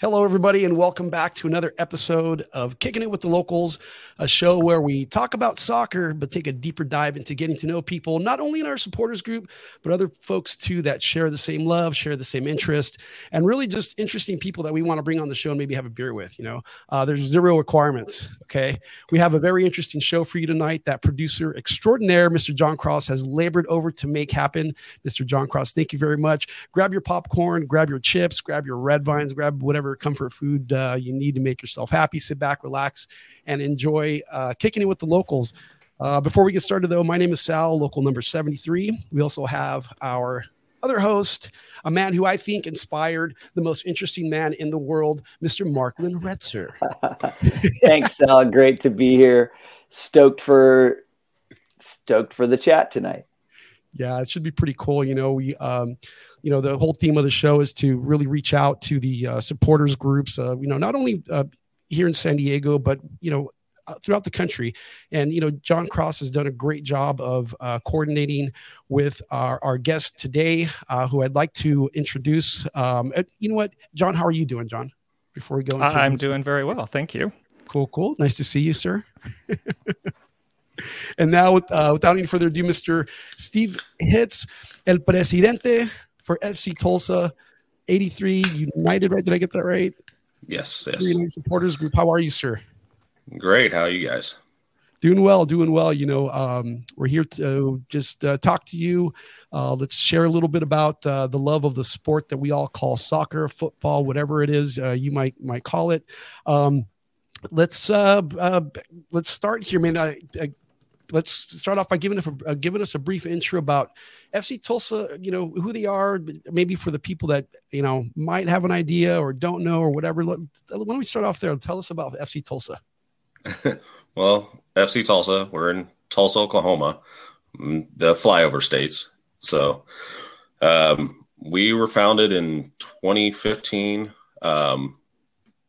Hello, everybody, and welcome back to another episode of Kicking It with the Locals, a show where we talk about soccer, but take a deeper dive into getting to know people, not only in our supporters group, but other folks too that share the same love, share the same interest, and really just interesting people that we want to bring on the show and maybe have a beer with. You know, uh, there's zero requirements. Okay. We have a very interesting show for you tonight that producer extraordinaire, Mr. John Cross, has labored over to make happen. Mr. John Cross, thank you very much. Grab your popcorn, grab your chips, grab your red vines, grab whatever whatever comfort food uh, you need to make yourself happy. Sit back, relax, and enjoy uh, kicking it with the locals. Uh, before we get started, though, my name is Sal, local number 73. We also have our other host, a man who I think inspired the most interesting man in the world, Mr. Marklyn Retzer. Thanks, Sal. Great to be here. Stoked for stoked for the chat tonight. Yeah, it should be pretty cool. You know, we um, you know the whole theme of the show is to really reach out to the uh, supporters groups uh, you know not only uh, here in san diego but you know uh, throughout the country. And you know john cross has done a great job of uh, coordinating with our, our guest today uh, who i'd like to introduce. Um, you know what john how are you doing john before we go into i'm this? doing very well thank you. Cool cool. Nice to see you sir. And now without any further ado mr steve hitz el presidente for FC Tulsa, 83 United, right? Did I get that right? Yes, yes. Supporters group. How are you, sir? Great. How are you guys? Doing well, doing well. You know, um, we're here to just uh, talk to you. Uh, let's share a little bit about uh, the love of the sport that we all call soccer, football, whatever it is uh, you might might call it. Um, let's uh, uh, let's start here, man. I, I, let's start off by giving us a, uh, giving us a brief intro about FC Tulsa. You know who they are, maybe for the people that you know might have an idea or don't know or whatever. Why don't we start off there? Tell us about FC Tulsa. well, FC Tulsa, we're in Tulsa, Oklahoma, mm, the flyover states. So um, we were founded in 2015. Um,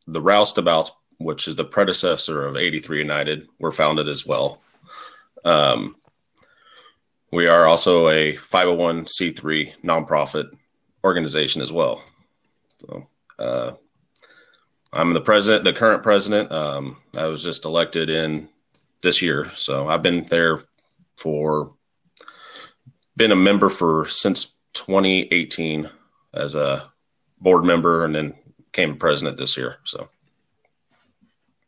the Roustabouts, which is the predecessor of 83 United, were founded as well. Um, we are also a 501c3 nonprofit organization as well. So uh, I'm the president, the current president. Um, I was just elected in this year, so I've been there for been a member for since 2018 as a board member, and then came president this year. So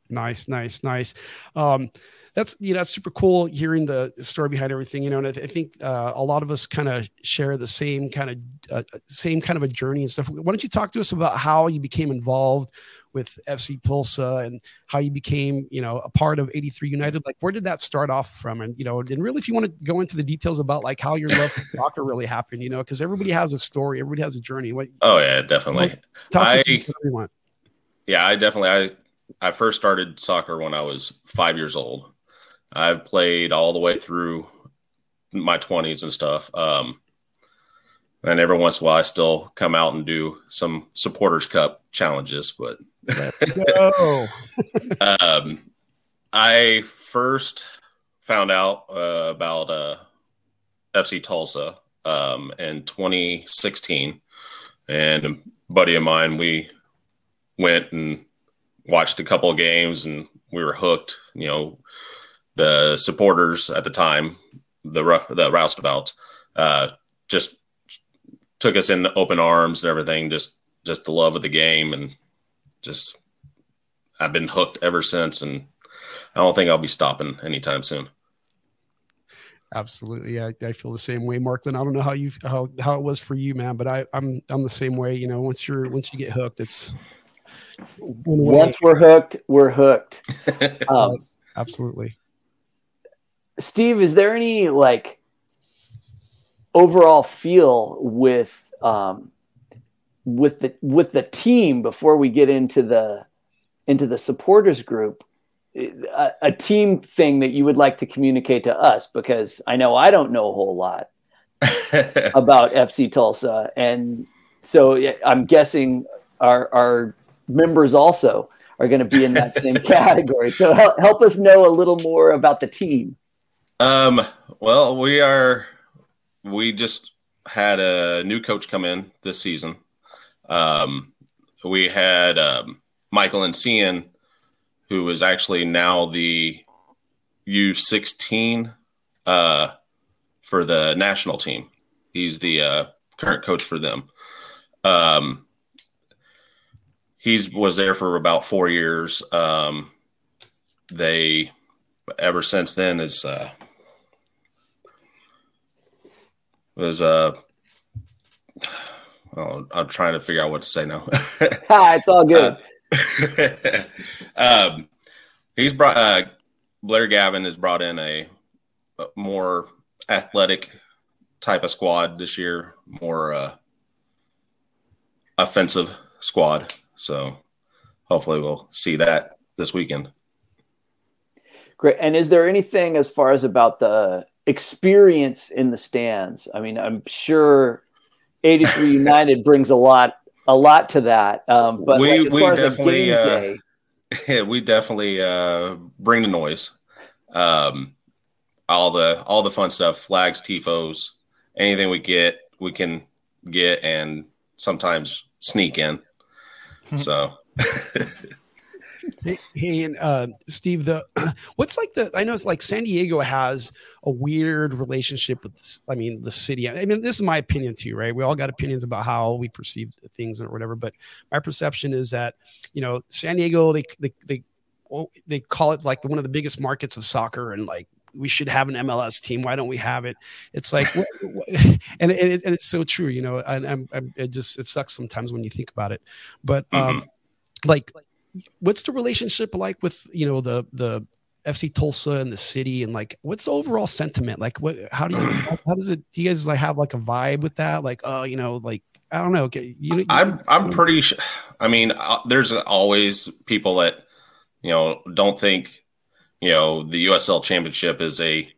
nice, nice, nice. Um, that's you know that's super cool hearing the story behind everything you know and i, th- I think uh, a lot of us kind of share the same kind of uh, same kind of a journey and stuff. Why don't you talk to us about how you became involved with fc tulsa and how you became you know a part of 83 united? Like where did that start off from? And you know and really if you want to go into the details about like how your love for soccer really happened you know because everybody has a story everybody has a journey. What oh yeah definitely. talk I, yeah i definitely i I first started soccer when I was five years old. I've played all the way through my 20s and stuff. Um, and every once in a while, I still come out and do some supporters cup challenges. But um, I first found out uh, about uh, FC Tulsa um, in 2016, and a buddy of mine, we went and watched a couple of games, and we were hooked. You know, the supporters at the time, the the roustabouts, uh, just took us in open arms and everything. Just just the love of the game and just I've been hooked ever since, and I don't think I'll be stopping anytime soon. Absolutely, I, I feel the same way, Marklyn. I don't know how you how how it was for you, man, but I I'm I'm the same way. You know, once you're once you get hooked, it's once we're hooked, we're hooked. Um, yes, absolutely. Steve, is there any like overall feel with um, with the with the team before we get into the into the supporters group? A, a team thing that you would like to communicate to us because I know I don't know a whole lot about FC Tulsa, and so I'm guessing our our members also are going to be in that same category. So help, help us know a little more about the team. Um, well, we are, we just had a new coach come in this season. Um, we had um, Michael Nsien, who is actually now the U16 uh, for the national team. He's the uh, current coach for them. Um, he's was there for about four years. Um, they ever since then is uh, was uh oh, I'm trying to figure out what to say now. ah, it's all good. Uh, um, he's brought uh, Blair Gavin has brought in a, a, more athletic type of squad this year, more uh, offensive squad. So hopefully we'll see that this weekend. Great. And is there anything as far as about the experience in the stands? I mean, I'm sure 83 United brings a lot a lot to that. Um, but we, like, we definitely uh, day, yeah, we definitely uh, bring the noise. Um, all the all the fun stuff, flags, tifos, anything we get, we can get and sometimes sneak in. Hmm. So hey, hey, and uh, Steve, the what's like the I know it's like San Diego has a weird relationship with this, I mean the city. I mean this is my opinion too, right? We all got opinions about how we perceive things or whatever, but my perception is that you know San Diego they they they they call it like one of the biggest markets of soccer and like we should have an MLS team. Why don't we have it? It's like, and, it, and it's so true, you know. And I'm, I'm, it just it sucks sometimes when you think about it, but um, mm-hmm. like what's the relationship like with you know the the FC Tulsa and the city and like what's the overall sentiment? Like what how do you how does it do you guys like have like a vibe with that? Like oh you know like I don't know you, you I'm I'm pretty sure I mean uh, there's always people that you know don't think you know the USL championship is a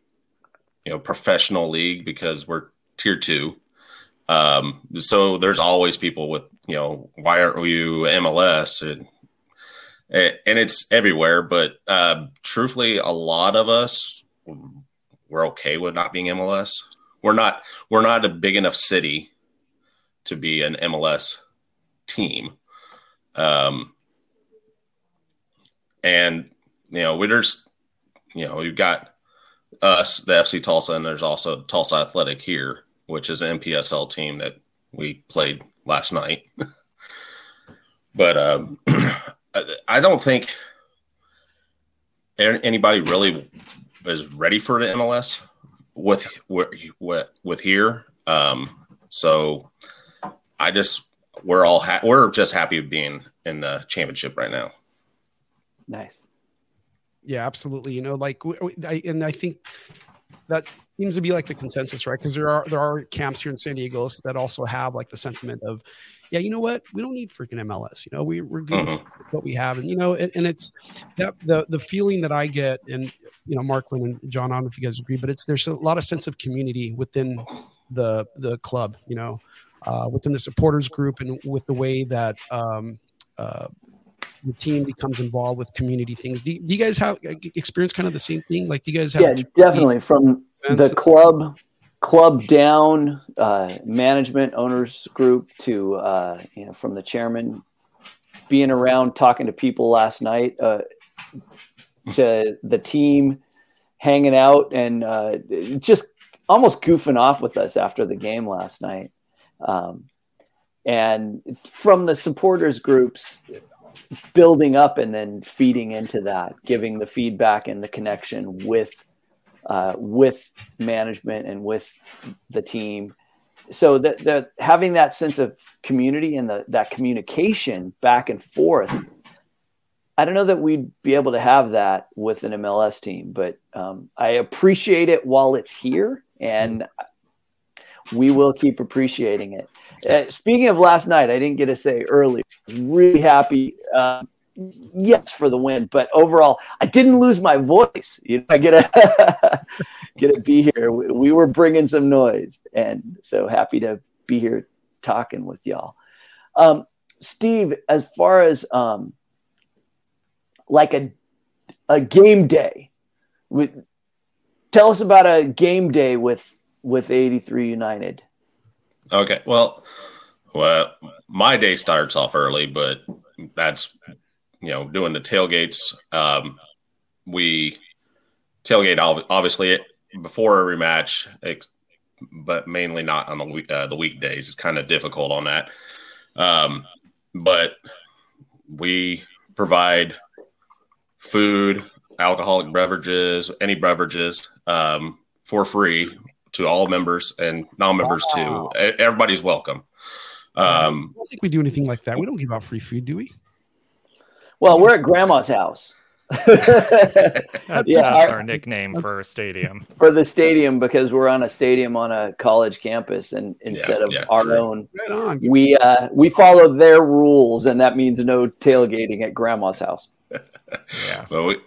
you know professional league because we're tier 2 um so there's always people with you know why aren't you MLS and and it's everywhere. But uh, truthfully, a lot of us we're okay with not being MLS. We're not we're not a big enough city to be an MLS team. Um, and you know, we there's you know we've got us, the FC Tulsa, and there's also Tulsa Athletic here, which is an NPSL team that we played last night. but um, I don't think anybody really is ready for the MLS with with with here. Um, so I just we're all ha- we're just happy being in the championship right now. Nice. Yeah, absolutely. You know, like, I, and I think that seems to be like the consensus, right? Because there are there are camps here in San Diego that also have like the sentiment of yeah, you know what? We don't need freaking MLS. You know, we, we're good mm-hmm. with what we have. And, you know, and, and, it's that the, the feeling that I get, and, you know, Marklyn and John, I don't know if you guys agree, but it's, there's a lot of sense of community within the, the club, you know, uh, within the supporters group and with the way that, um, uh, the team becomes involved with community things. Do, do you guys have experience kind of the same thing? Like, do you guys have? Yeah, definitely from the club club down uh, management owners group to uh, you know from the chairman being around talking to people last night uh, to the team hanging out and uh, just almost goofing off with us after the game last night. Um, and from the supporters groups building up and then feeding into that giving the feedback and the connection with uh, with management and with the team. So that, that having that sense of community and the, that communication back and forth, I don't know that we'd be able to have that with an MLS team, but um, I appreciate it while it's here, and we will keep appreciating it. Uh, speaking of last night, I didn't get to say earlier. Really happy. Uh, yes for the win, but overall, I didn't lose my voice. You know, I get a get to be here. We were bringing some noise, and so happy to be here talking with y'all. Um, Steve, as far as um, like a a game day, we, tell us about a game day with with 83 United. Okay, well, well, my day starts off early, but that's you know doing the tailgates. Um, we tailgate obviously before every match, but mainly not on the week, uh, the weekdays. It's kind of difficult on that. Um, but we provide food, alcoholic beverages, any beverages um, for free to all members and non-members wow. too. Everybody's welcome. Um, I don't think we do anything like that. We don't give out free food, do we? Well, we're at grandma's house. that's, yeah, our, our, nickname that's, for a stadium. For the stadium, because we're on a stadium on a college campus, and instead yeah, of yeah, our true. own, right we uh, we follow their rules, and that means no tailgating at grandma's house. yeah, but we,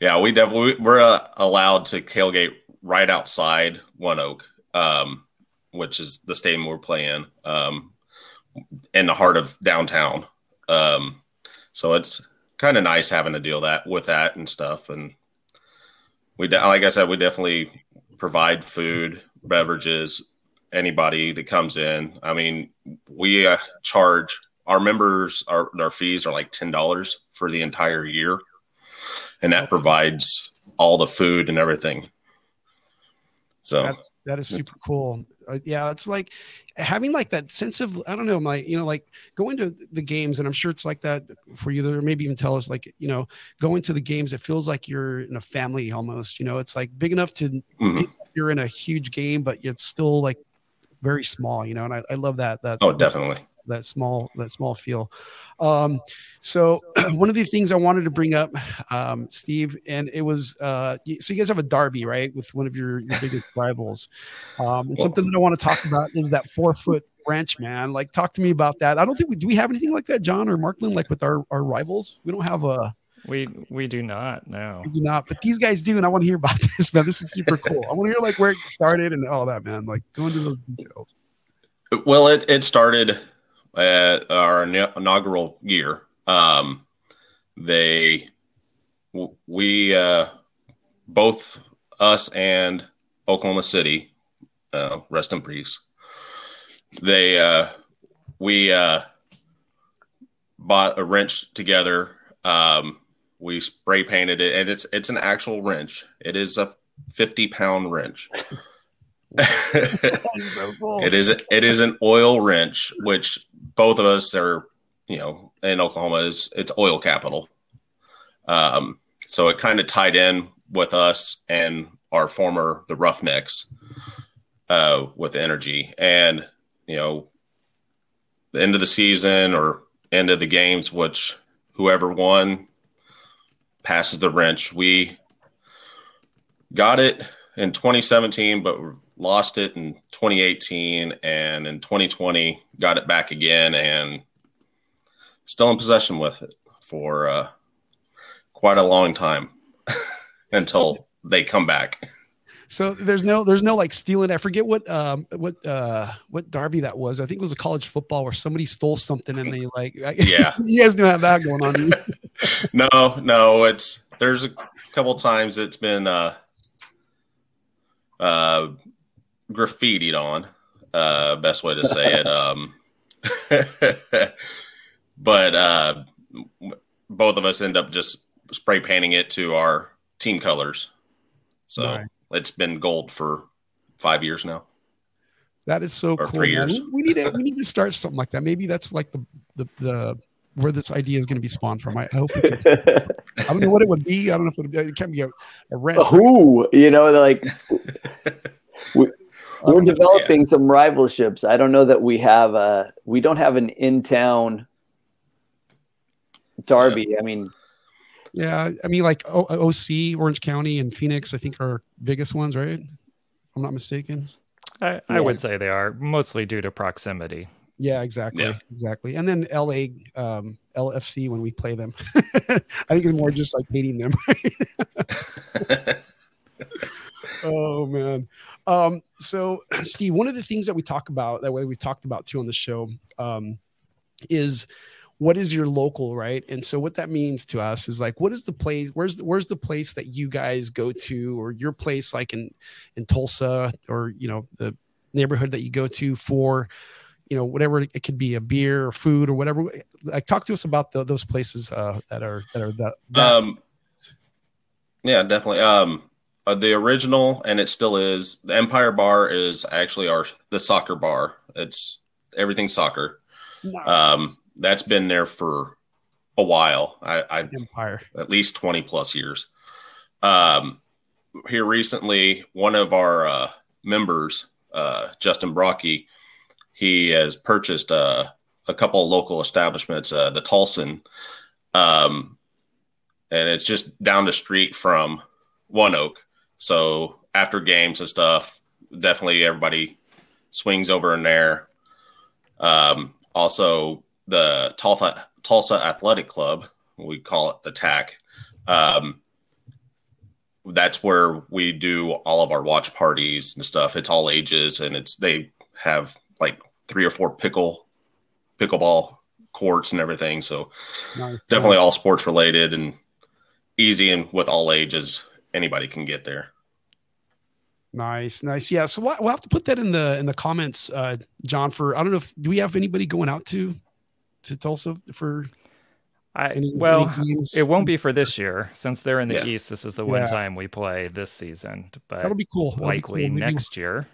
yeah, we definitely we're uh, allowed to tailgate right outside ONEOK, um, which is the stadium we're playing, um, in the heart of downtown. Um, so it's kind of nice having to deal that with that and stuff. And we, de- like I said, we definitely provide food, beverages, anybody that comes in. I mean, we uh, charge our members our our fees are like ten dollars for the entire year, and that provides all the food and everything. So That's, that is super cool. Uh, yeah, it's like having like that sense of I don't know, my you know, like going to the games, and I'm sure it's like that for you. there maybe even tell us like you know, going to the games, it feels like you're in a family almost. You know, it's like big enough to mm-hmm. you're in a huge game, but it's still like very small. You know, and I, I love that. That oh, definitely that small that small feel. Um, so one of the things I wanted to bring up, um, Steve, and it was uh, so you guys have a derby, right, with one of your, your biggest rivals. Um, and something that I want to talk about is that four foot wrench, man. Like, talk to me about that. I don't think we do. We have anything like that, John or Marklyn, like with our our rivals. We don't have a. We we do not no. We do not, but these guys do, and I want to hear about this, man. This is super cool. I want to hear like where it started and all that, man. Like go into those details. Well, it it started at our inaugural year. Um, they, we, uh, both us and Oklahoma City, uh, rest in peace. They, uh, we, uh, bought a wrench together. Um, we spray painted it, and it's it's an actual wrench. It is a fifty pound wrench. so cool. It is it is an oil wrench, which both of us are, you know, in Oklahoma is it's oil capital. Um, so it kind of tied in with us and our former the Roughnecks uh, with energy, and you know, the end of the season or end of the games, which whoever won passes the wrench. We got it in 2017, but lost it in 2018 and in 2020 got it back again and still in possession with it for uh, quite a long time until they come back. So there's no there's no like stealing. I forget what um what uh what derby that was. I think it was a college football where somebody stole something and they like yeah you guys don't have that going on. no, no, it's there's a couple times it's been uh uh graffitied on. Uh, best way to say it. Um, but uh, both of us end up just spray painting it to our team colors. So nice. it's been gold for five years now. That is so or cool. Three years. We, we need to we need to start something like that. Maybe that's like the the, the where this idea is going to be spawned from. I, hope. Can, I don't know what it would be. I don't know if it, would, it can be a, a rent. Who you know, like we, we're developing yeah. some rivalships. I don't know that we have a we don't have an in town derby. Yeah. I mean, yeah, I mean like o- OC, Orange County, and Phoenix. I think are biggest ones, right? If I'm not mistaken. I, I yeah. would say they are mostly due to proximity. Yeah, exactly, yeah. exactly. And then LA, um, LFC when we play them, I think it's more just like hating them. Right? oh man. Um, so Steve, one of the things that we talk about that way we talked about too on the show um, is what is your local right and so what that means to us is like what is the place where's the, where's the place that you guys go to or your place like in in tulsa or you know the neighborhood that you go to for you know, whatever it could be, a beer or food or whatever. Like, talk to us about the, those places uh, that are that are that. that um, yeah, definitely. Um, uh, the original, and it still is. The Empire Bar is actually our the soccer bar. It's everything soccer. Nice. Um, that's been there for a while. I, I Empire at least twenty plus years. Um, here recently, one of our uh, members, uh, Justin Brocky, he has purchased uh, a couple of local establishments, uh, the Tulsan, um, and it's just down the street from ONEOK. So after games and stuff, definitely everybody swings over in there. Um, also, the Tulsa, Tulsa Athletic Club, we call it the TAC. Um, that's where we do all of our watch parties and stuff. It's all ages, and it's they have like three or four pickle pickleball courts and everything. So nice. definitely nice. all sports related and easy and with all ages anybody can get there. Nice, nice. Yeah, so we'll, we'll have to put that in the in the comments, uh, John. For I don't know if do we have anybody going out to to Tulsa for I any, well, any it won't be for this year since they're in the yeah. East. This is the one yeah. time we play this season, but that'll be cool. That'll likely be cool. next year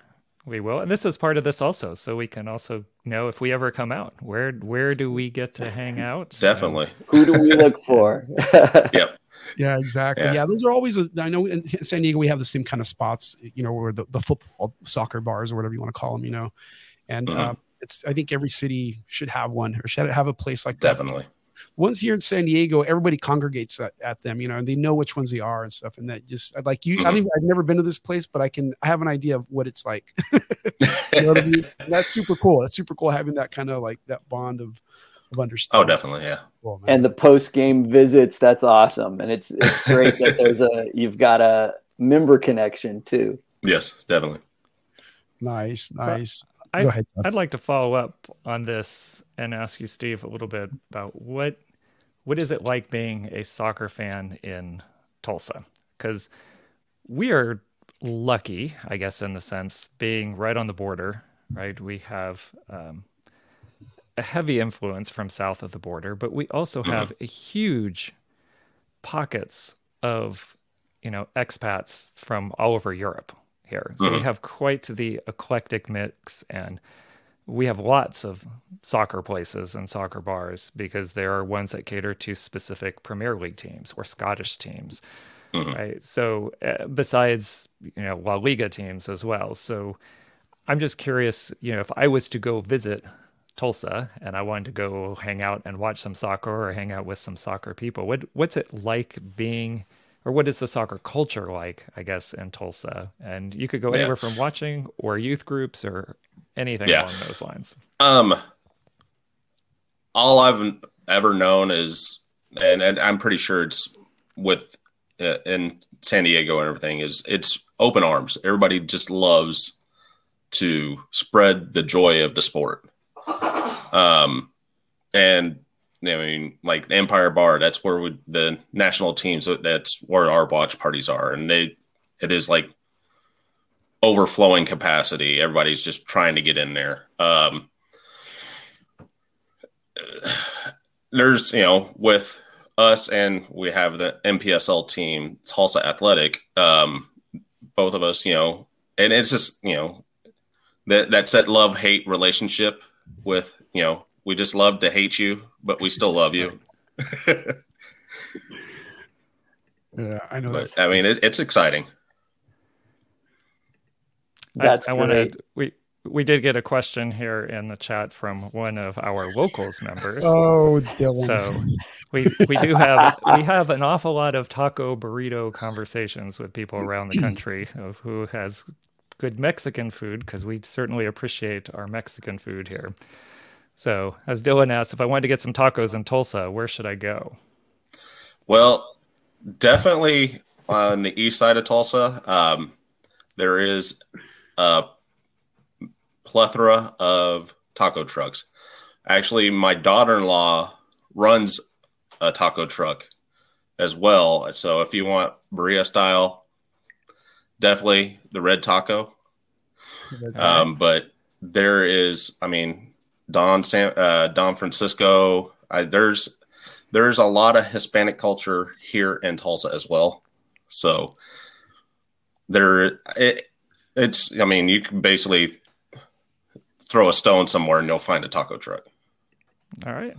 we will, and this is part of this also, so we can also know if we ever come out. Where where do we get to hang out? Definitely. Who do we look for? yep. Yeah, exactly. Yeah. yeah. those are always. I know in San Diego we have the same kind of spots. You know, where the, the football, soccer bars, or whatever you want to call them. You know, and mm-hmm. uh, it's. I think every city should have one or should have a place like that. Definitely. Ones here in San Diego, everybody congregates at, at, them, you know, and they know which ones they are and stuff. And that just like you, mm-hmm. I mean, I've never been to this place, but I can, I have an idea of what it's like. you know I mean? That's super cool. That's super cool having that kind of like that bond of, of understanding. Oh, definitely, yeah. Cool, and the post game visits, that's awesome, and it's it's great that there's a you've got a member connection too. Yes, definitely. Nice, nice. So I, ahead, I'd like to follow up on this and ask you, Steve, a little bit about what what is it like being a soccer fan in Tulsa? Because we are lucky, I guess, in the sense being right on the border. Right, we have um, a heavy influence from south of the border, but we also mm-hmm. have a huge pockets of you know expats from all over Europe here. So mm-hmm. we have quite the eclectic mix and we have lots of soccer places and soccer bars because there are ones that cater to specific Premier League teams or Scottish teams. Mm-hmm. Right. So uh, besides, you know, La Liga teams as well. So I'm just curious, you know, if I was to go visit Tulsa and I wanted to go hang out and watch some soccer or hang out with some soccer people. What what's it like being or what is the soccer culture like, I guess, in Tulsa? And you could go yeah. anywhere from watching or youth groups or anything yeah. along those lines. Um all I've ever known is and, and I'm pretty sure it's with uh, in San Diego and everything is it's open arms. Everybody just loves to spread the joy of the sport um, and I mean, like Empire Bar, that's where we, the national teams, that's where our watch parties are. And they, it is like overflowing capacity. Everybody's just trying to get in there. Um, there's, you know, with us and we have the NPSL team, it's Tulsa Athletic, um, both of us, you know, and it's just, you know, that that's that love hate relationship with you know we just love to hate you, but we still love you. yeah, I know. But, I mean, it, it's exciting. That's I, I wanted we we did get a question here in the chat from one of our locals members. Oh, Dylan. So we we do have we have an awful lot of taco burrito conversations with people around the country of who has good Mexican food because we certainly appreciate our Mexican food here. So, as Dylan asked, if I wanted to get some tacos in Tulsa, where should I go? Well, definitely on the east side of Tulsa. Um, there is a plethora of taco trucks. Actually, my daughter in law runs a taco truck as well. So, if you want birria style, definitely the red taco. Um, but there is, I mean, Don San, uh, Don Francisco. I, there's there's a lot of Hispanic culture here in Tulsa as well. So there, it, it's. I mean, you can basically throw a stone somewhere and you'll find a taco truck. All right.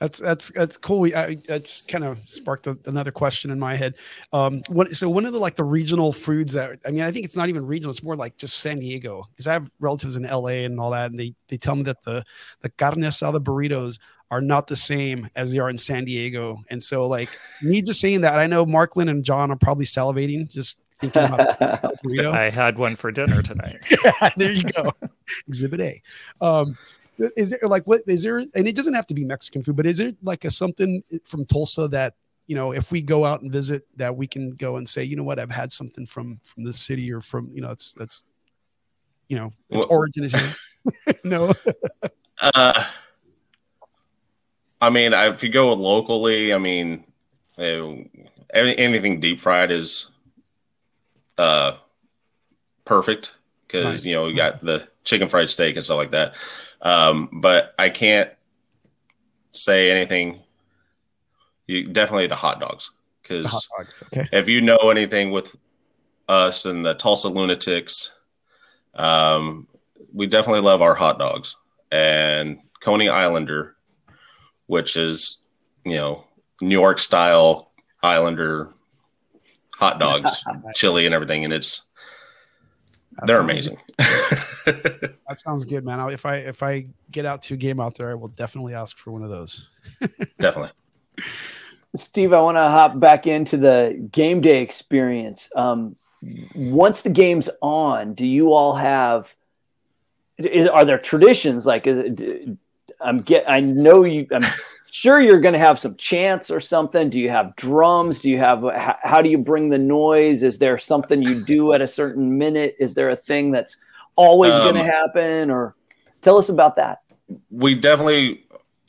That's that's that's cool. We, I, that's kind of sparked a, another question in my head. Um, what, so one of the like the regional foods that I mean, I think it's not even regional; it's more like just San Diego because I have relatives in LA and all that, and they they tell me that the the carne asada burritos are not the same as they are in San Diego. And so, like me just saying that, I know Marklyn and John are probably salivating just thinking about burrito. I had one for dinner tonight. yeah, there you go. Exhibit A. Um, is there like what is there and it doesn't have to be mexican food but is there like a something from tulsa that you know if we go out and visit that we can go and say you know what? I've had something from from this city or from you know it's that's you know its well, origin is here no. Uh i mean if you go locally i mean anything deep fried is uh perfect because nice. you know you got the chicken fried steak and stuff like that um, but I can't say anything. You definitely the hot dogs because okay. if you know anything with us and the Tulsa Lunatics, um, we definitely love our hot dogs and Coney Islander, which is you know New York style Islander hot dogs, chili and everything, and it's that they're amazing. that sounds good, man. If I if I get out to a game out there, I will definitely ask for one of those. definitely. Steve, I want to hop back into the game day experience. Um, once the game's on, do you all have? Is, are there traditions like? Is, I'm get. I know you. I'm sure you're going to have some chants or something. Do you have drums? Do you have how, how do you bring the noise? Is there something you do at a certain minute? Is there a thing that's always um, going to happen? Or tell us about that. We definitely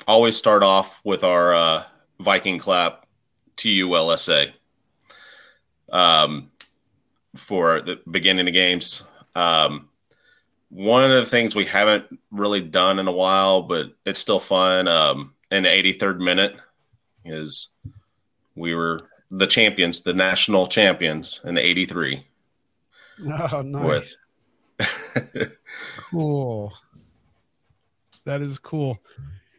always start off with our uh, Viking clap, TULSA, um, for the beginning of games. Um, one of the things we haven't really done in a while, but it's still fun. Um, in the 83rd minute is we were the champions, the national champions in the 83. Oh, nice. With cool. That is cool.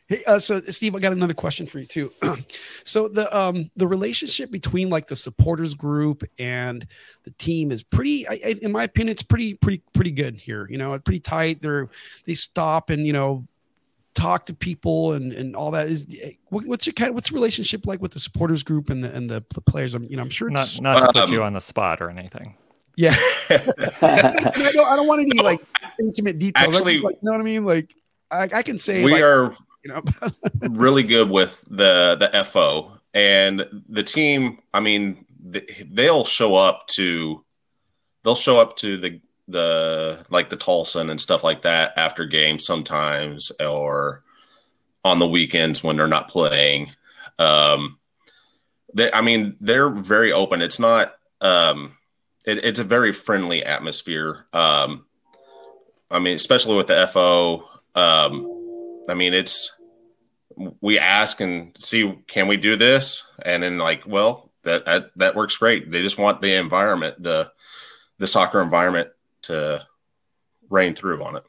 Hey, uh, so Steve, I got another question for you too. so the um the relationship between like the supporters group and the team is pretty, I, I, in my opinion, it's pretty pretty pretty good here. You know, pretty tight. They're they stop and you know talk to people and and all that is what's your kind of, what's the relationship like with the supporters group and the and the, the players? I'm you know I'm sure it's not, not to um, put you on the spot or anything. Yeah. I don't I don't want any like intimate details. Actually like, you know what I mean? Like I, I can say we like, are you know. really good with the the FO and the team I mean they'll show up to they'll show up to the the like the Tulsan and stuff like that after games sometimes or on the weekends when they're not playing. Um, they, I mean, they're very open. It's not. Um, it, it's a very friendly atmosphere. Um, I mean, especially with the FO. Um, I mean, it's we ask and see can we do this, and then like, well, that that, that works great. They just want the environment, the the soccer environment to reign through on it.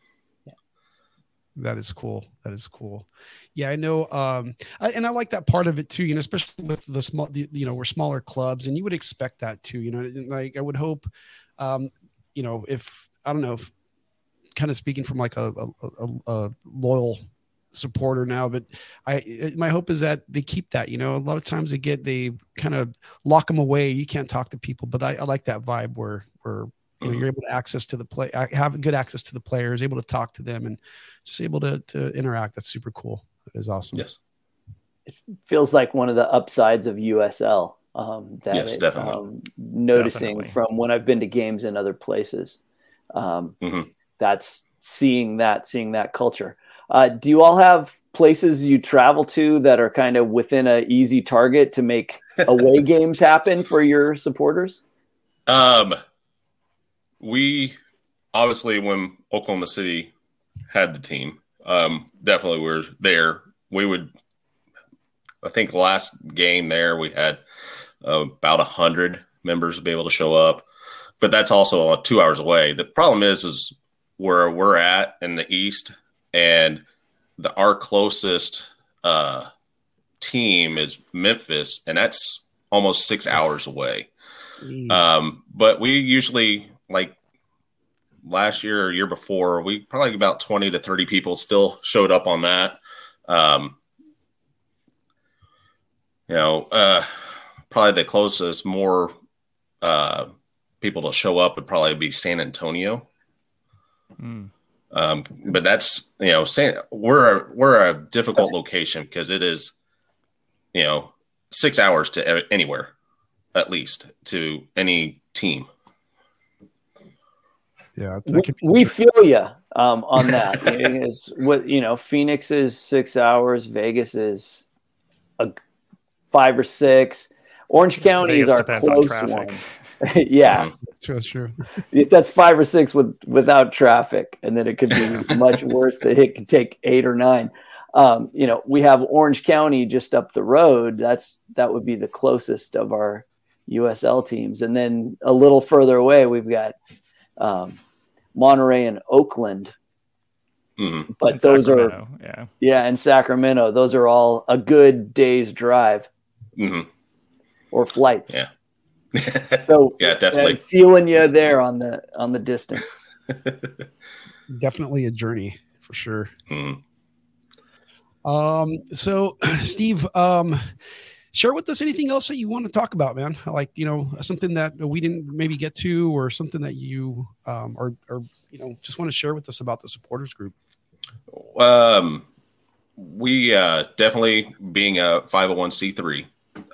That is cool. That is cool. Yeah, I know. Um, I, and I like that part of it too. You know, especially with the small, the, you know, we're smaller clubs, and you would expect that too. You know, like I would hope, um, you know, if I don't know, if, kind of speaking from like a, a, a, a loyal supporter now but i my hope is that they keep that you know a lot of times they get they kind of lock them away you can't talk to people but i, I like that vibe where where you know, you're able to access to the play, have good access to the players, able to talk to them, and just able to to interact. That's super cool. That is awesome. Yes, it feels like one of the upsides of USL. Um, that yes, it, definitely. Um, noticing definitely. from when I've been to games in other places, um, mm-hmm. that's seeing that seeing that culture. Uh, do you all have places you travel to that are kind of within a easy target to make away games happen for your supporters? Um, we obviously when Oklahoma City had the team, um, definitely we're there. We would, I think, last game there we had uh, about a hundred members be able to show up, but that's also two hours away. The problem is, is where we're at in the east, and the our closest uh, team is Memphis, and that's almost six hours away. Mm. Um, but we usually like last year or year before, we probably about 20 to 30 people still showed up on that. Um, you know, uh, probably the closest more uh, people to show up would probably be San Antonio. Mm. Um, but that's you know, San, we're a, we're a difficult location because it is, you know, six hours to anywhere, at least to any team. Yeah, we feel you um, on that. is what you know, Phoenix is six hours, Vegas is a five or six. Orange County Vegas is our close one. yeah, that's true. That's true. that's five or six with without traffic, and then it could be much worse. That it could take eight or nine. Um, you know, we have Orange County just up the road. That's that would be the closest of our USL teams, and then a little further away, we've got um, Monterey and Oakland. Mm-hmm. But and those Sacramento, are yeah, yeah, and Sacramento. Those are all a good day's drive mm-hmm. or flights. Yeah. so yeah, definitely feeling you there on the on the distance. definitely a journey for sure. Mm. Um. So, Steve, um, share with us anything else that you want to talk about, man. Like, you know, something that we didn't maybe get to, or something that you, um, or, or, you know, just want to share with us about the supporters group. Um, we, uh, definitely being a 501c3,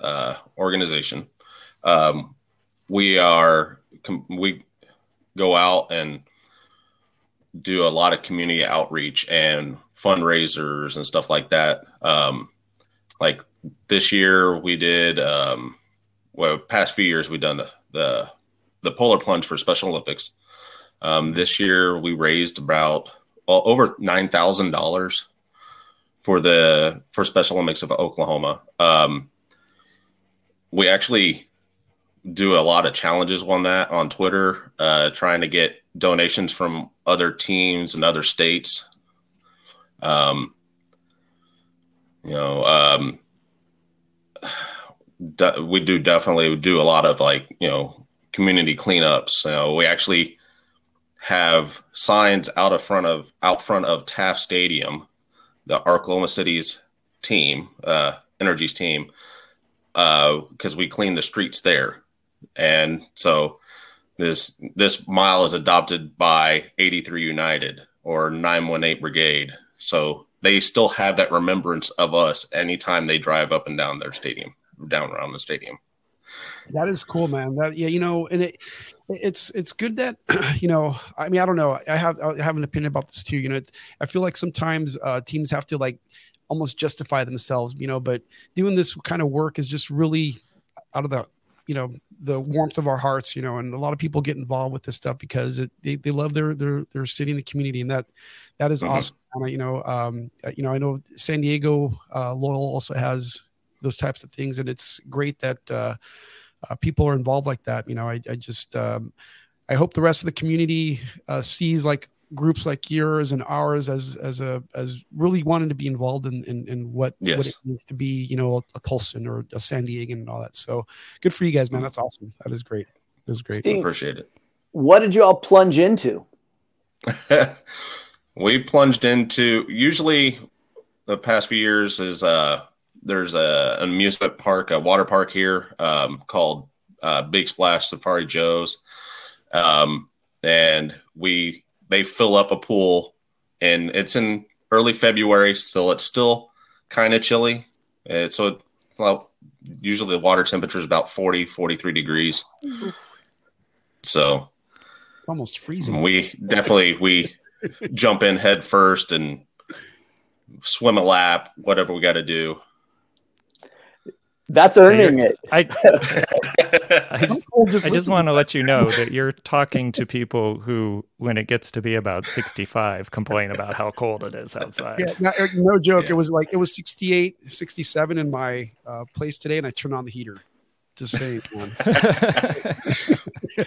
uh, organization, um, we are, we go out and do a lot of community outreach and fundraisers and stuff like that. Um, like this year we did um, well past few years we've done the, the, polar plunge for special olympics. Um, this year we raised about well, over nine thousand dollars for the for special olympics of oklahoma. Um, we actually do a lot of challenges on that on twitter uh, trying to get donations from other teams and other states. Um, you know um, we do definitely do a lot of like you know community cleanups. Know, we actually have signs out of front of out front of Taft Stadium, the Oklahoma City's team, uh, Energy's team, because uh, we clean the streets there, and so this this mile is adopted by 83 United or 918 Brigade. So they still have that remembrance of us anytime they drive up and down their stadium, down around the stadium. That is cool, man. That yeah, you know, and it it's it's good that you know. I mean, I don't know. I have I have an opinion about this too. You know, I feel like sometimes uh, teams have to like almost justify themselves. You know, but doing this kind of work is just really out of the you know the warmth of our hearts you know and a lot of people get involved with this stuff because it, they, they love their their their city and the community and that that is mm-hmm. awesome and I, you know um you know i know san diego uh, loyal also has those types of things and it's great that uh, uh people are involved like that you know i, I just um, i hope the rest of the community uh, sees like groups like yours and ours as as a as really wanting to be involved in in, in what yes. what it means to be you know a Tulsan or a San Diego and all that. So good for you guys, man. That's awesome. That is great. It was great. Steve, Appreciate it. What did you all plunge into? we plunged into usually the past few years is uh there's a an amusement park, a water park here um, called uh, Big Splash Safari Joe's, um, and we they fill up a pool, and it's in early February, so it's still kind of chilly. And so, well, usually the water temperature is about 40, 43 degrees. So it's almost freezing. We definitely we jump in head first and swim a lap, whatever we got to do. That's earning it. I, I, just I just want to let you know that you're talking to people who, when it gets to be about 65, complain about how cold it is outside. Yeah, no, uh, no joke. It was like it was 68, 67 in my uh, place today, and I turned on the heater. to saying, one.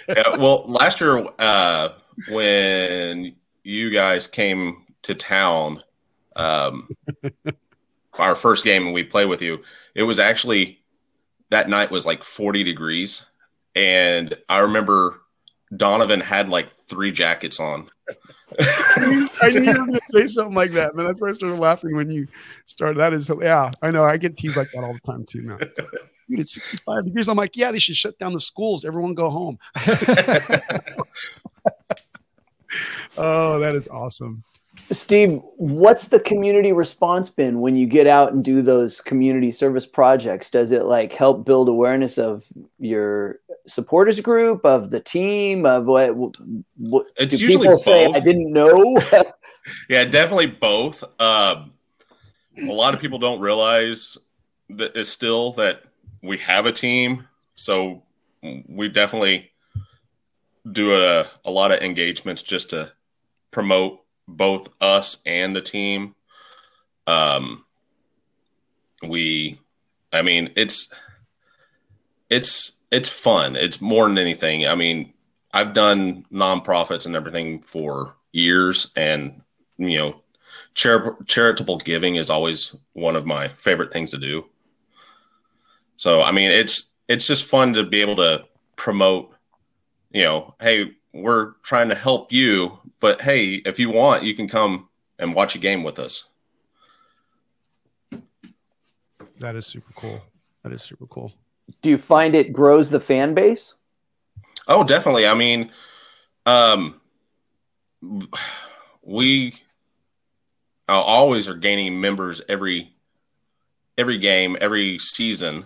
yeah, well, last year uh, when you guys came to town, um, our first game and we played with you, it was actually that night was like 40 degrees. And I remember Donovan had like three jackets on. I knew you were going to say something like that, man. That's why I started laughing when you started. That is, yeah, I know. I get teased like that all the time too now. It's, it's 65 degrees. I'm like, yeah, they should shut down the schools. Everyone go home. oh, that is awesome. Steve, what's the community response been when you get out and do those community service projects? Does it like help build awareness of your supporters group, of the team, of what? what it's usually both. Say, I didn't know. yeah, definitely both. Um, a lot of people don't realize that it's still that we have a team, so we definitely do a, a lot of engagements just to promote both us and the team. Um, we, I mean, it's it's it's fun. It's more than anything. I mean, I've done nonprofits and everything for years, and you know, char- charitable giving is always one of my favorite things to do. So, I mean, it's it's just fun to be able to promote. You know, hey, we're trying to help you, but hey, if you want, you can come and watch a game with us. That is super cool. That is super cool. Do you find it grows the fan base? Oh, definitely. I mean, um, we always are gaining members every every game, every season,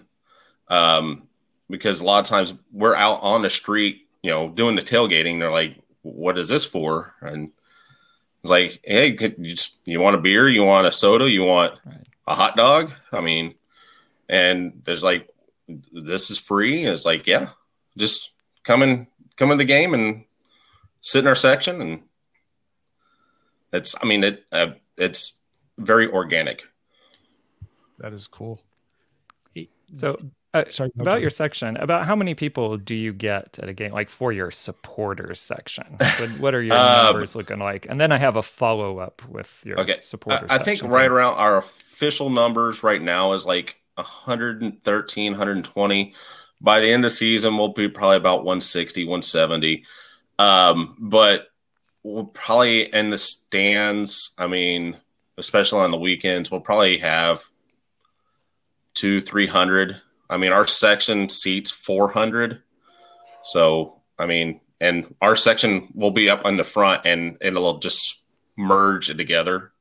um, because a lot of times we're out on the street you know, doing the tailgating, they're like, "What is this for?" And it's like, "Hey, you, just, you want a beer? You want a soda? You want right. a hot dog?" I mean, and there's like, "This is free." And it's like, yeah, just come in, come in the game and sit in our section, and it's. I mean, it. Uh, it's very organic. That is cool. So uh, Sorry, about your section, about how many people do you get at a game, like for your supporters section? What, what are your um, numbers looking like? And then I have a follow up with your okay. supporters. I, I think right around our official numbers right now is like 113, 120. By the end of season, we'll be probably about 160, 170. Um, but we'll probably in the stands. I mean, especially on the weekends, we'll probably have two, three hundred I mean, our section seats 400. So, I mean, and our section will be up on the front and it'll just merge together.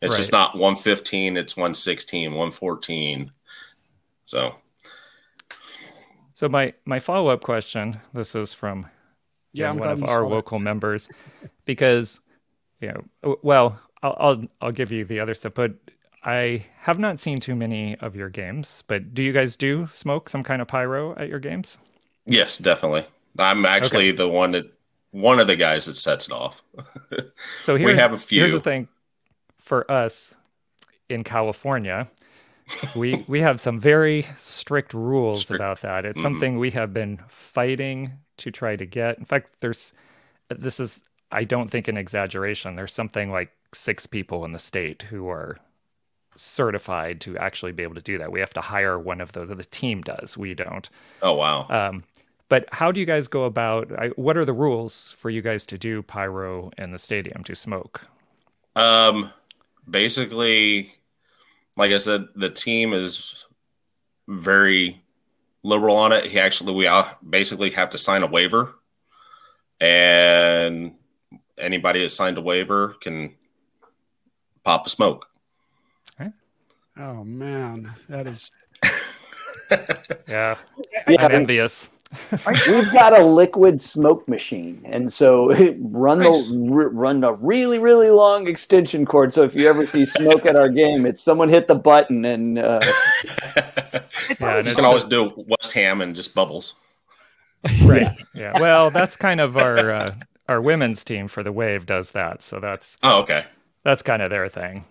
It's right. just not 115, it's 116, 114. So, so my my follow up question. This is from yeah, one of our local members, because you know, well, I'll, I'll I'll give you the other stuff, but I have not seen too many of your games, but do you guys do smoke some kind of pyro at your games? Yes, definitely. I'm actually okay. the one that one of the guys that sets it off. so we have a few. Here's the thing for us in California, we we have some very strict rules strict. about that. It's mm-hmm. something we have been fighting to try to get. In fact, there's this is I don't think an exaggeration. There's something like six people in the state who are certified to actually be able to do that. We have to hire one of those. The team does. We don't. Oh wow. Um, but how do you guys go about? I, what are the rules for you guys to do pyro in the stadium to smoke? Um, basically, like I said, the team is very liberal on it. He actually, we all basically have to sign a waiver, and anybody that signed a waiver can pop a smoke. Oh man, that is. yeah, I'm envious. We've got a liquid smoke machine, and so run nice. the run a really really long extension cord. So if you ever see smoke at our game, it's someone hit the button, and uh, Yeah, it was and You can always do West Ham and just bubbles. right. Yeah. Well, that's kind of our uh, our women's team for the Wave does that. So that's Oh, okay. that's kind of their thing.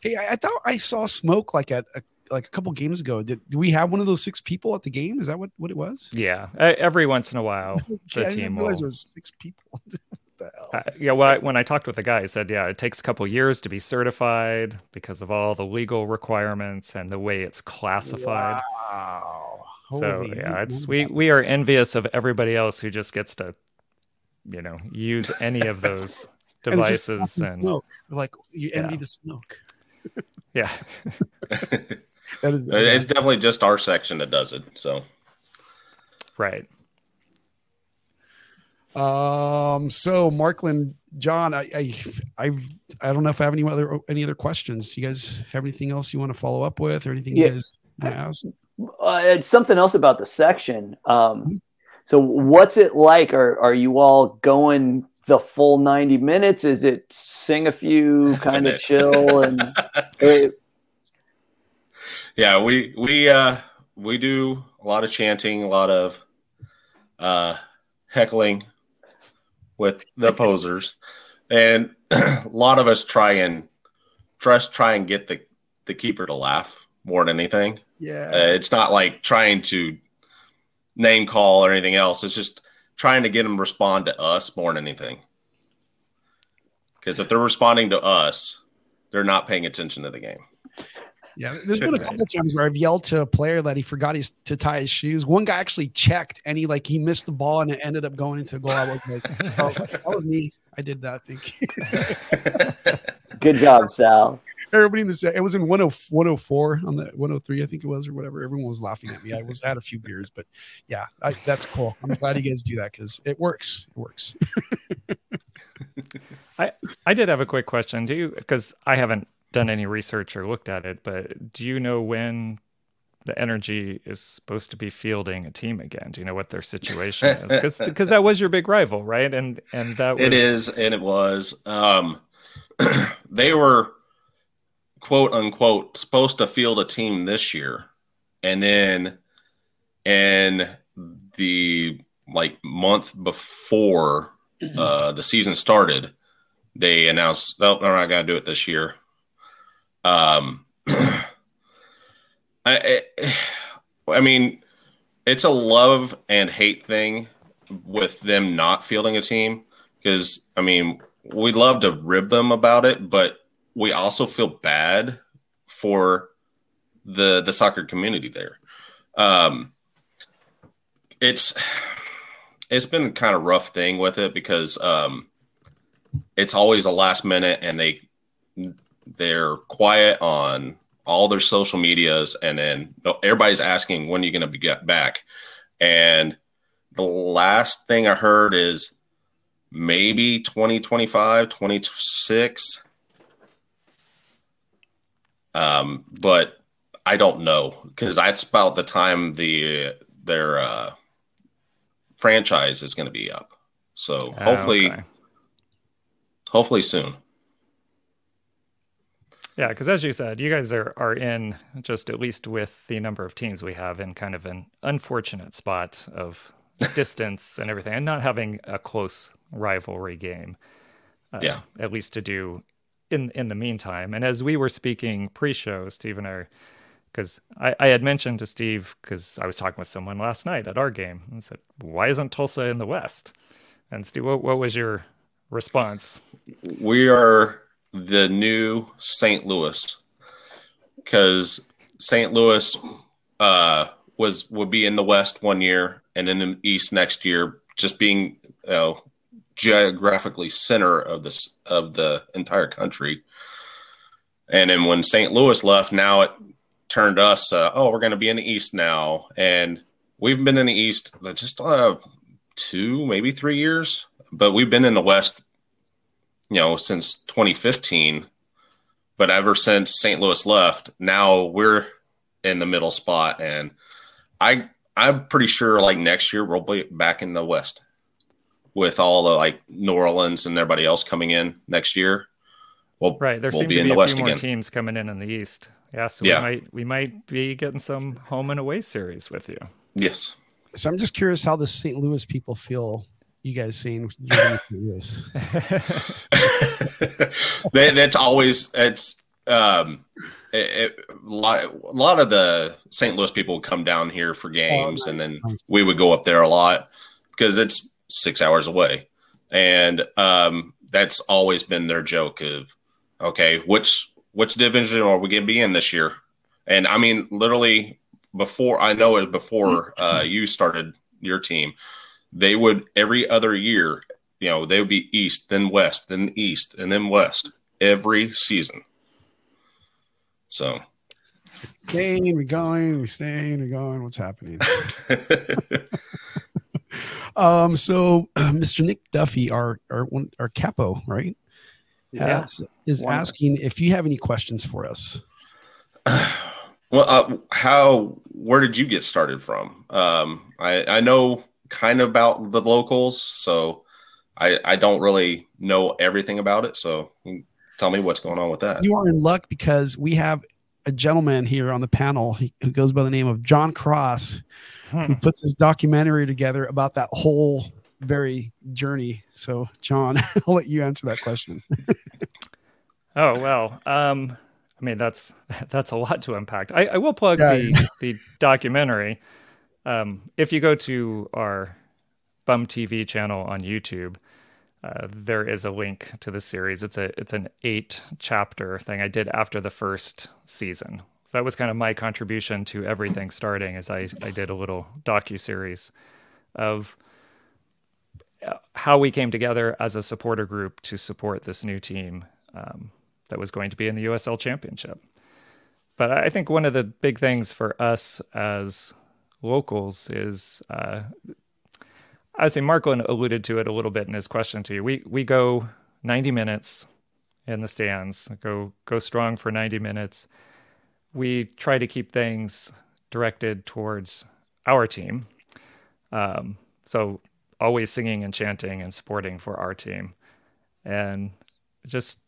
Hey, I, I thought I saw smoke like at a, like a couple games ago. Did, do we have one of those six people at the game? Is that what, what it was? Yeah. Every once in a while, Okay, the team will. it was six people. what the hell? Uh, yeah, well, I, when I talked with the guy, he said, yeah, it takes a couple years to be certified because of all the legal requirements and the way it's classified. Wow. So Holy, yeah, it's we we are envious of everybody else who just gets to, you know, use any of those And it's just devices fucking and smoke. Like you envy Yeah. the smoke. yeah, That is It's definitely just our section that does it. So right. Um. So, Marklyn, John, I, I, I, I don't know if I have any other any other questions. You guys have anything else you want to follow up with, or anything Yeah. you guys want to ask? Uh, it's something else about the section. Um, so, what's it like? Are are you all going the full ninety minutes? Is it sing a few, kind of chill, and yeah, we we uh we do a lot of chanting, a lot of uh heckling with the posers, and a lot of us try and just try and get the the keeper to laugh more than anything. Yeah. Uh, it's not like trying to name call or anything else. It's just trying to get them to respond to us more than anything. Because if they're responding to us, they're not paying attention to the game. Yeah, there's been a couple times where I've yelled to a player that he forgot his to tie his shoes. One guy actually checked and he like he missed the ball and it ended up going into goal. I was like, oh, that was me. I did that. I think good job, Sal. Everybody in the set. It was in 10 104 on the 103, I think it was, or whatever. Everyone was laughing at me. I was I had a few beers, but yeah, I, that's cool. I'm glad you guys do that because it works. It works. I did have a quick question. Do you because I haven't done any research or looked at it, but do you know when the energy is supposed to be fielding a team again? Do you know what their situation is? Because that was your big rival, right? And and that was It is, and it was. Um, they were quote unquote supposed to field a team this year, and then in the like month before uh, the season started, they announced, "No, they're not going to do it this year." Um, I, I, I mean, it's a love and hate thing with them not fielding a team because I mean we love to rib them about it, but we also feel bad for the the soccer community there. Um, it's it's been kind of rough thing with it because um, it's always a last minute and they they're quiet on all their social medias and then everybody's asking when are you going to be get back and the last thing i heard is maybe 2025 26 um but i don't know because that's about the time the their uh franchise is going to be up so Ah, hopefully okay. hopefully soon Yeah, because as you said, you guys are are in just at least with the number of teams we have in kind of an unfortunate spot of distance and everything, and not having a close rivalry game. uh, Yeah. at least to do in in the meantime. And as we were speaking pre-show, Steve and I, because I, I had mentioned to Steve because I was talking with someone last night at our game and said, "Why isn't Tulsa in the West?" And Steve, what, what was your response? we are the new St. Louis because St. Louis uh, was would be in the West one year and in the East next year, just being you know, geographically center of this of the entire country. And then when St. Louis left, now it turned us. Uh, oh, we're going to be in the East now, and we've been in the East just uh, two, maybe three years, but we've been in the West you know, since 2015. But ever since St. Louis left, now we're in the middle spot, and I I'm pretty sure like next year we'll be back in the West with all the like New Orleans and everybody else coming in next year. we'll right. There we'll seem be to in be the a West few more again. teams coming in in the East. Yeah, so Yeah. we might we might be getting some home and away series with you. Yes. So I'm just curious how the St. Louis people feel. You guys seeing St. Louis? that, that's always it's um it, it, a lot, a lot of the St. Louis people would come down here for games, and then nice. we would go up there a lot because it's six hours away, and um, that's always been their joke of, okay, which which division are we going to be in this year? And I mean, literally before I know it before uh, you started your team, they would every other year, you know, they would be East, then West, then East, and then West every season. So Staying, we're going, we're staying, we're going. What's happening? Um, so uh, Mr. Nick Duffy, our our one our capo, right? Yeah. has- is Wonderful. asking if you have any questions for us. Well, uh, how? Where did you get started from? Um, I I know kind of about the locals, so I I don't really know everything about it. So tell me what's going on with that. You are in luck because we have a gentleman here on the panel he- who goes by the name of John Cross, Hmm. who put this documentary together about that whole very journey. So, John, I'll let you answer that question. Oh well, um, I mean that's that's a lot to unpack. I, I will plug Yeah, the the documentary. Um, if you go to our Bum TV channel on YouTube, uh, there is a link to the series. It's a it's an eight chapter thing I did after the first season. So that was kind of my contribution to everything starting. As I I did a little docu series of uh, how we came together as a supporter group to support this new team um, that was going to be in the USL Championship. But I think one of the big things for us as locals is, uh, I say Marklyn alluded to it a little bit in his question to you. We we go 90 minutes in the stands, go go strong for 90 minutes. We try to keep things directed towards our team. Um, so always singing and chanting and supporting for our team, and just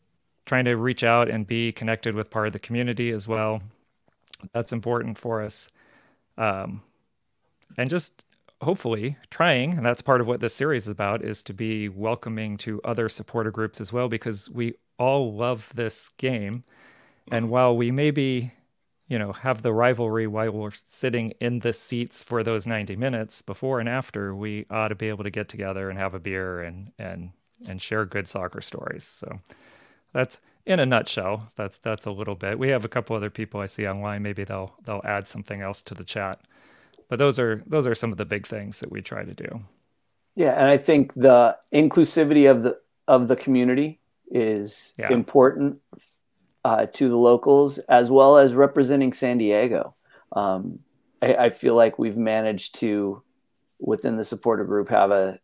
trying to reach out and be connected with part of the community as well. That's important for us. Um, and just hopefully trying, and that's part of what this series is about, is to be welcoming to other supporter groups as well, because we all love this game. And while we maybe, you know, have the rivalry while we're sitting in the seats for those 90 minutes before and after, we ought to be able to get together and have a beer and and and share good soccer stories. So that's in a nutshell. That's that's a little bit. We have a couple other people I see online. Maybe they'll they'll add something else to the chat. But those are those are some of the big things that we try to do. Yeah, and I think the inclusivity of the of the community is Yeah. important uh, to the locals as well as representing San Diego. Um, I, I feel like we've managed to, within the supporter group, have a,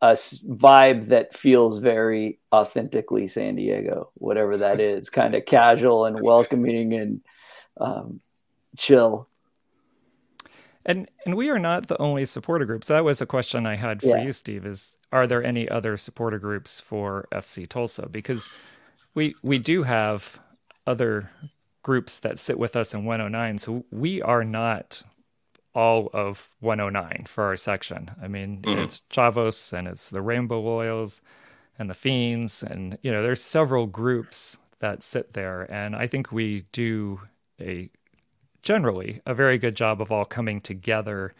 a vibe that feels very authentically San Diego, whatever that is, kind of casual and welcoming and um, chill. And and we are not the only supporter groups. That was a question I had for Yeah. you, Steve. Is are there any other supporter groups for FC Tulsa? Because we we do have other groups that sit with us in 109. So we are not all of 109 for our section. I mean, Mhm. it's Chavos and it's the Rainbow Loyals and the Fiends, and you know, there's several groups that sit there, and I think we do a generally a very good job of all coming together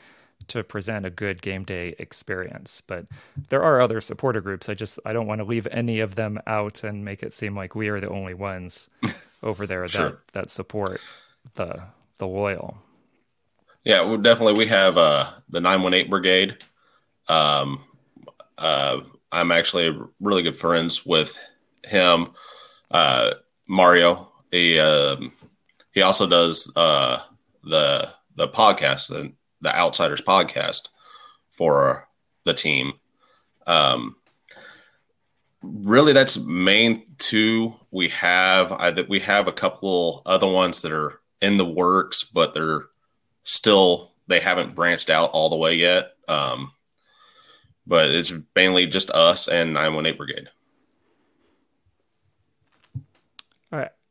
to present a good game day experience. But there are other supporter groups. I just I don't want to leave any of them out and make it seem like we are the only ones over there that Sure. that support the the loyal. Yeah, well, definitely. We have uh, the 918 Brigade. Um, uh, I'm actually really good friends with him, uh, Mario. He um, he also does uh, the the podcast, and the Outsiders podcast for the team. Um, really, that's main two. We have I, that we have a couple other ones that are in the works, but they're still they haven't branched out all the way yet. Um, but it's mainly just us and 918 Brigade.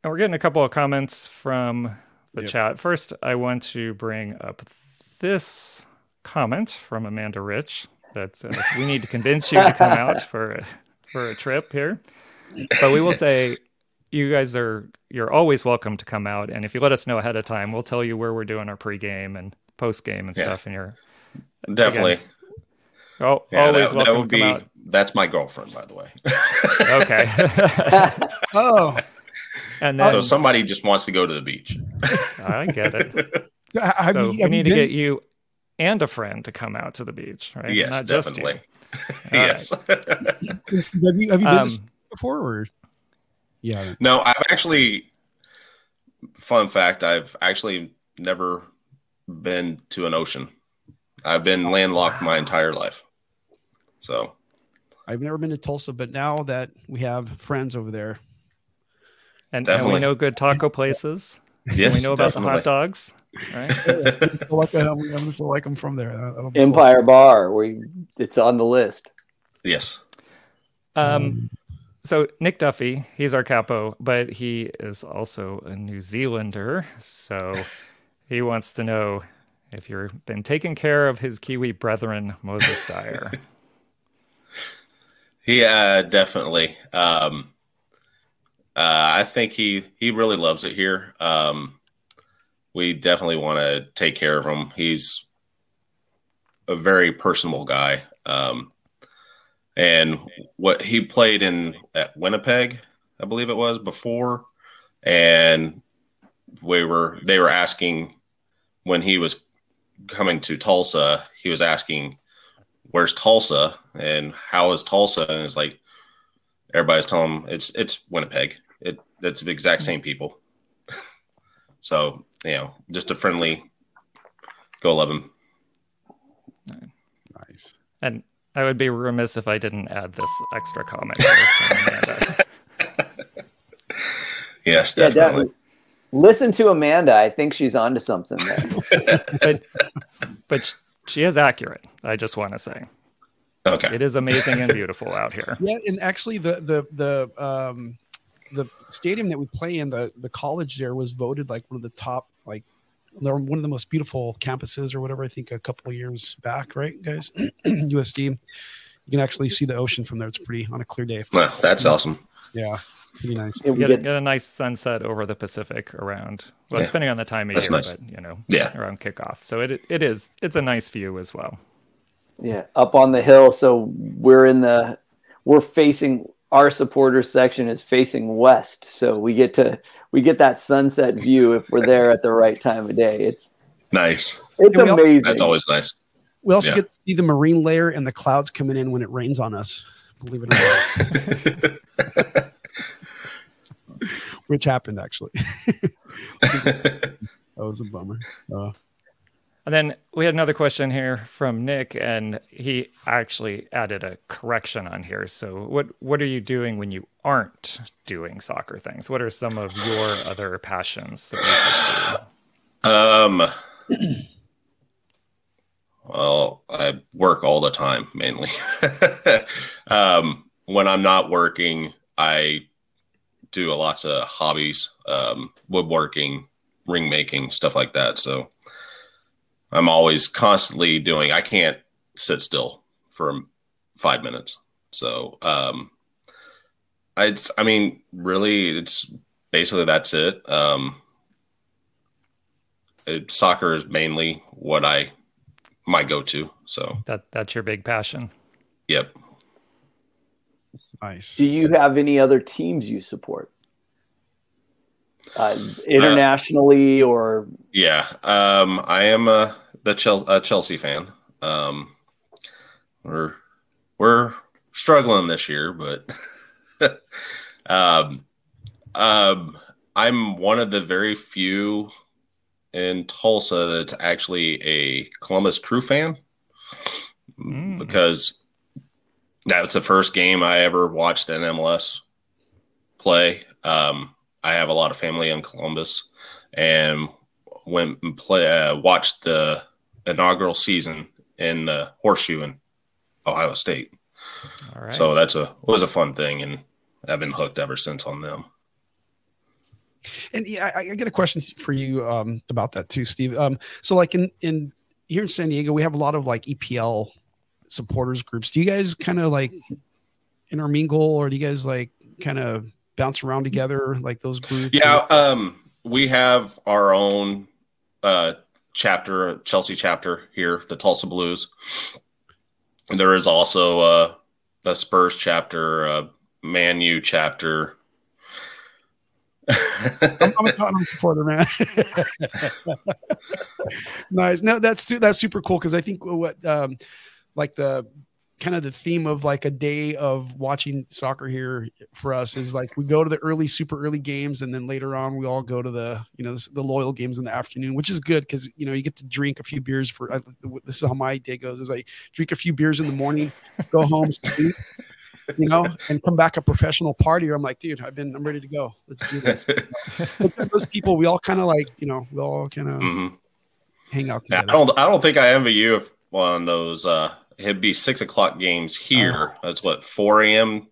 And we're getting a couple of comments from the Yep. chat. First, I want to bring up this comment from Amanda Rich that says we need to convince you to come out for a, for a trip here. But we will say you guys are you're always welcome to come out, and if you let us know ahead of time, we'll tell you where we're doing our pregame and postgame and Yeah. stuff. And you're Definitely. oh, Yeah, always that, welcome that would to be. out. That's my girlfriend, by the way. Okay, Oh, and so somebody just wants to go to the beach. I get it. have So you, we need you to get you and a friend to come out to the beach, right? yes, Not just you. definitely. All yes. Have you, have you been Um, to Spain before? Or yeah, no, I've actually. Fun fact: I've actually never been to an ocean. I've been landlocked my entire life. So I've never been to Tulsa, but now that we have friends over there, and, and we know good taco places. yes, we know about the hot dogs, right? I like I, I'm gonna feel like I'm from there. That'll cool. Empire Bar, where you, it's on the list. Yes. Um, so Nick Duffy, he's our capo, but he is also a New Zealander. So he wants to know if you've been taking care of his Kiwi brethren, Moses Dyer. Yeah, definitely. Um, uh, I think he he really loves it here. Um, we definitely want to take care of him. He's a very personable guy. Um, and what he played in at Winnipeg, I believe it was before, and we were they were asking when he was coming to Tulsa, he was asking where's Tulsa and how is Tulsa? And it's like everybody's telling him it's it's Winnipeg. It it's the exact same people. so you know, just a friendly go love him. nice. And I would be remiss if I didn't add this extra comment. here from Amanda. Yes, Yeah, definitely. definitely. Listen to Amanda. I think she's onto something there. but but she is accurate. I just want to say okay. it is amazing and beautiful out here. Yeah, and actually, the the the um the stadium that we play in, the the college there was voted like one of the top like one of the most beautiful campuses or whatever. I think a couple of years back, right, guys? USD. You can actually see the ocean from there. It's pretty on a clear day. Well, that's awesome. Yeah, pretty nice. Yeah, we Get a, get- get a nice sunset over the Pacific around well, Yeah. depending on the time of That's year, nice. but you know, Yeah. around kickoff. So it it is it's a nice view as well. Yeah, up on the hill. So we're in the we're facing our supporter section is facing west. So we get to we get that sunset view if we're there at the right time of day. It's Nice. it's And we al- amazing. That's always nice. We also Yeah. get to see the marine layer and the clouds coming in when it rains on us. Believe it or not, which happened actually. that was a bummer. Uh, And then we had another question here from Nick, and he actually added a correction on here. So, what what are you doing when you aren't doing soccer things? What are some of your other passions that? Um. Well, I work all the time mainly. um, when I'm not working, I do lots of hobbies, um, woodworking, ring making, stuff like that. So I'm always constantly doing. I can't sit still for five minutes. So um, I, I mean, really, it's basically that's it. Um, it, soccer is mainly what I my go-to. So, That that's your big passion. yep. nice. Do you have any other teams you support? Uh, internationally or Yeah. Um, I am a the Chel- a Chelsea fan. Um, we're we're struggling this year, but um, um, I'm one of the very few in Tulsa that's actually a Columbus Crew fan Mm. because that was the first game I ever watched an MLS play. Um, I have a lot of family in Columbus, and went and play uh, watched the inaugural season in the Horseshoe in Ohio State. All right. So that's a was a fun thing, and I've been hooked ever since on them. And yeah, I, I get a question for you um, about that too, Steve. Um, so like in in here in San Diego, we have a lot of like EPL supporters groups. Do you guys kind of like intermingle, or do you guys like kind of bounce around together like those groups? Yeah, um, we have our own uh, chapter, Chelsea chapter here, the Tulsa Blues. And there is also uh, the Spurs chapter, uh, Man U chapter. I'm, I'm, a Tottenham supporter, man. nice. No, that's that's super cool because I think what um, like the kind of the theme of like a day of watching soccer here for us is like we go to the early super early games and then later on we all go to the you know the loyal games in the afternoon which is good because you know you get to drink a few beers for this is how my day goes is i drink a few beers in the morning go home sleep you know and come back a professional partier. I'm like dude i've been i'm ready to go. Let's do this. But those people we all kind of like you know we all kind of mm-hmm. hang out together i don't i don't think i envy you on those uh it'd be six o'clock games here. Uh, That's what four a.m.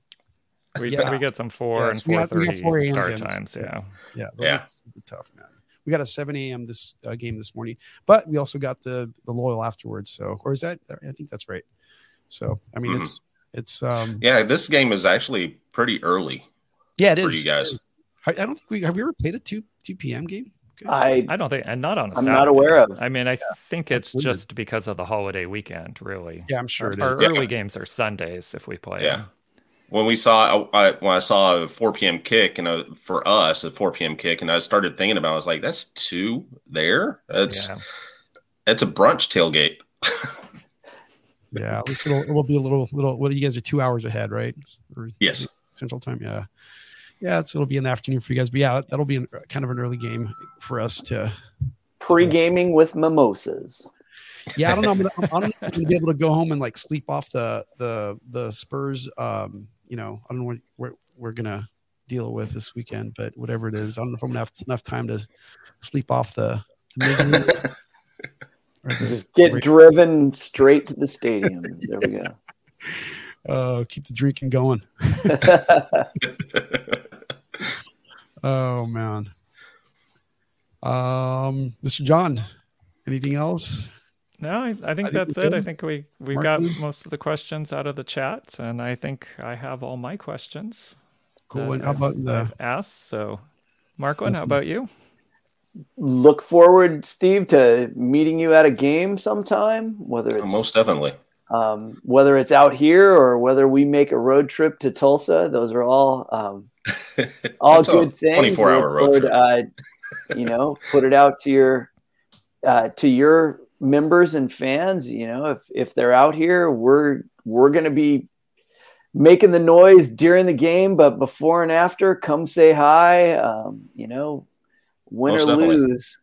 We, yeah. we get some four yes, and four thirty start games. times. Yeah, yeah, yeah. super tough, man. We got a seven a.m. this uh, game this morning, but we also got the the loyal afterwards. So, or is that? I think that's right. So, I mean, mm-hmm. it's it's um yeah. This game is actually pretty early. Yeah, it is. you guys. I, I don't think we have we ever played a two two p.m. game. I I don't think, and not on. i I'm Saturday. not aware of. I mean, I yeah, think it's just because of the holiday weekend, really. Yeah, I'm sure. Our, early yeah. games are Sundays if we play. Yeah. When we saw, I, when I saw a 4 p.m. kick, and a, for us a 4 p.m. kick, and I started thinking about, it, I was like, "That's two there. That's yeah. it's a brunch tailgate." yeah, at least it'll, it will be a little little. What you guys are two hours ahead, right? Or, yes, Central Time. Yeah yeah, it's, it'll be in the afternoon for you guys. But yeah, that'll be an, kind of an early game for us to pre gaming with mimosas. Yeah, I don't know. I'm gonna, I don't know if I'm gonna be able to go home and like sleep off the the the Spurs. Um, you know, I don't know what we're, we're gonna deal with this weekend, but whatever it is, I don't know if I'm gonna have enough time to sleep off the. the Just get driven straight to the stadium. There we go. Uh, keep the drinking going. Oh man. Um, Mr. John, anything else? No, I, I think I think that's it. I think we we got most of the questions out of the chat, and I think I have all my questions. Cool. And how about the I've asked? So, Marco, how about you? Look forward, Steve, to meeting you at a game sometime. Whether it's oh, most definitely um, whether it's out here or whether we make a road trip to Tulsa, those are all um, all good things. Twenty four hour road trip. Uh, you know, put it out to your uh, to your members and fans. You know, if if they're out here, we're we're going to be making the noise during the game, but before and after, come say hi. Um, you know, win Most or definitely. lose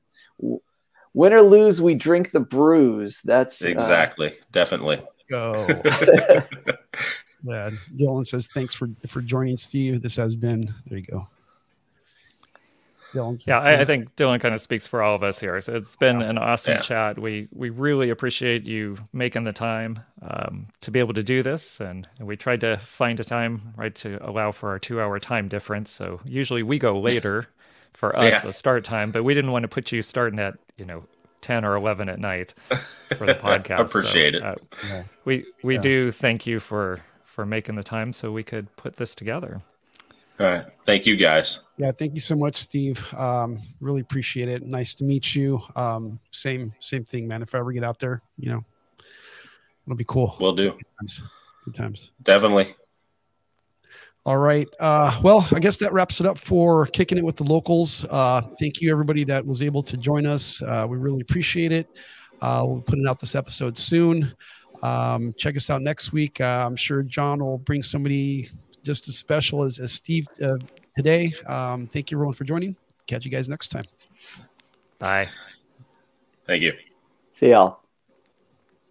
win or lose, we drink the brews. That's uh, exactly, uh, definitely. go. yeah, Dylan says thanks for for joining, Steve. This has been there. You go. Dylan. Yeah, I, I, think Dylan kind of speaks for all of us here. So it's been an awesome yeah. chat. We we really appreciate you making the time um, to be able to do this, and, and, we tried to find a time right to allow for our two hour time difference. So usually we go later for us yeah. a start time, but we didn't want to put you starting at you know 10 or 11 at night for the podcast. appreciate so, it. Uh, yeah. We we yeah. do thank you for for making the time so we could put this together. All right. Thank you guys. Yeah, thank you so much, Steve. Um, really appreciate it. Nice to meet you. Um, same same thing, man. If I ever get out there, you know, it'll be cool. We'll do. Good times. Good times. Definitely. All right. Uh, well, I guess that wraps it up for kicking it with the locals. Uh, thank you, everybody that was able to join us. Uh, we really appreciate it. Uh, we'll put it out this episode soon. Um, check us out next week. Uh, I'm sure John will bring somebody just as special as, as Steve uh, today. Um, thank you, everyone, for joining. Catch you guys next time. Bye. Thank you. See y'all.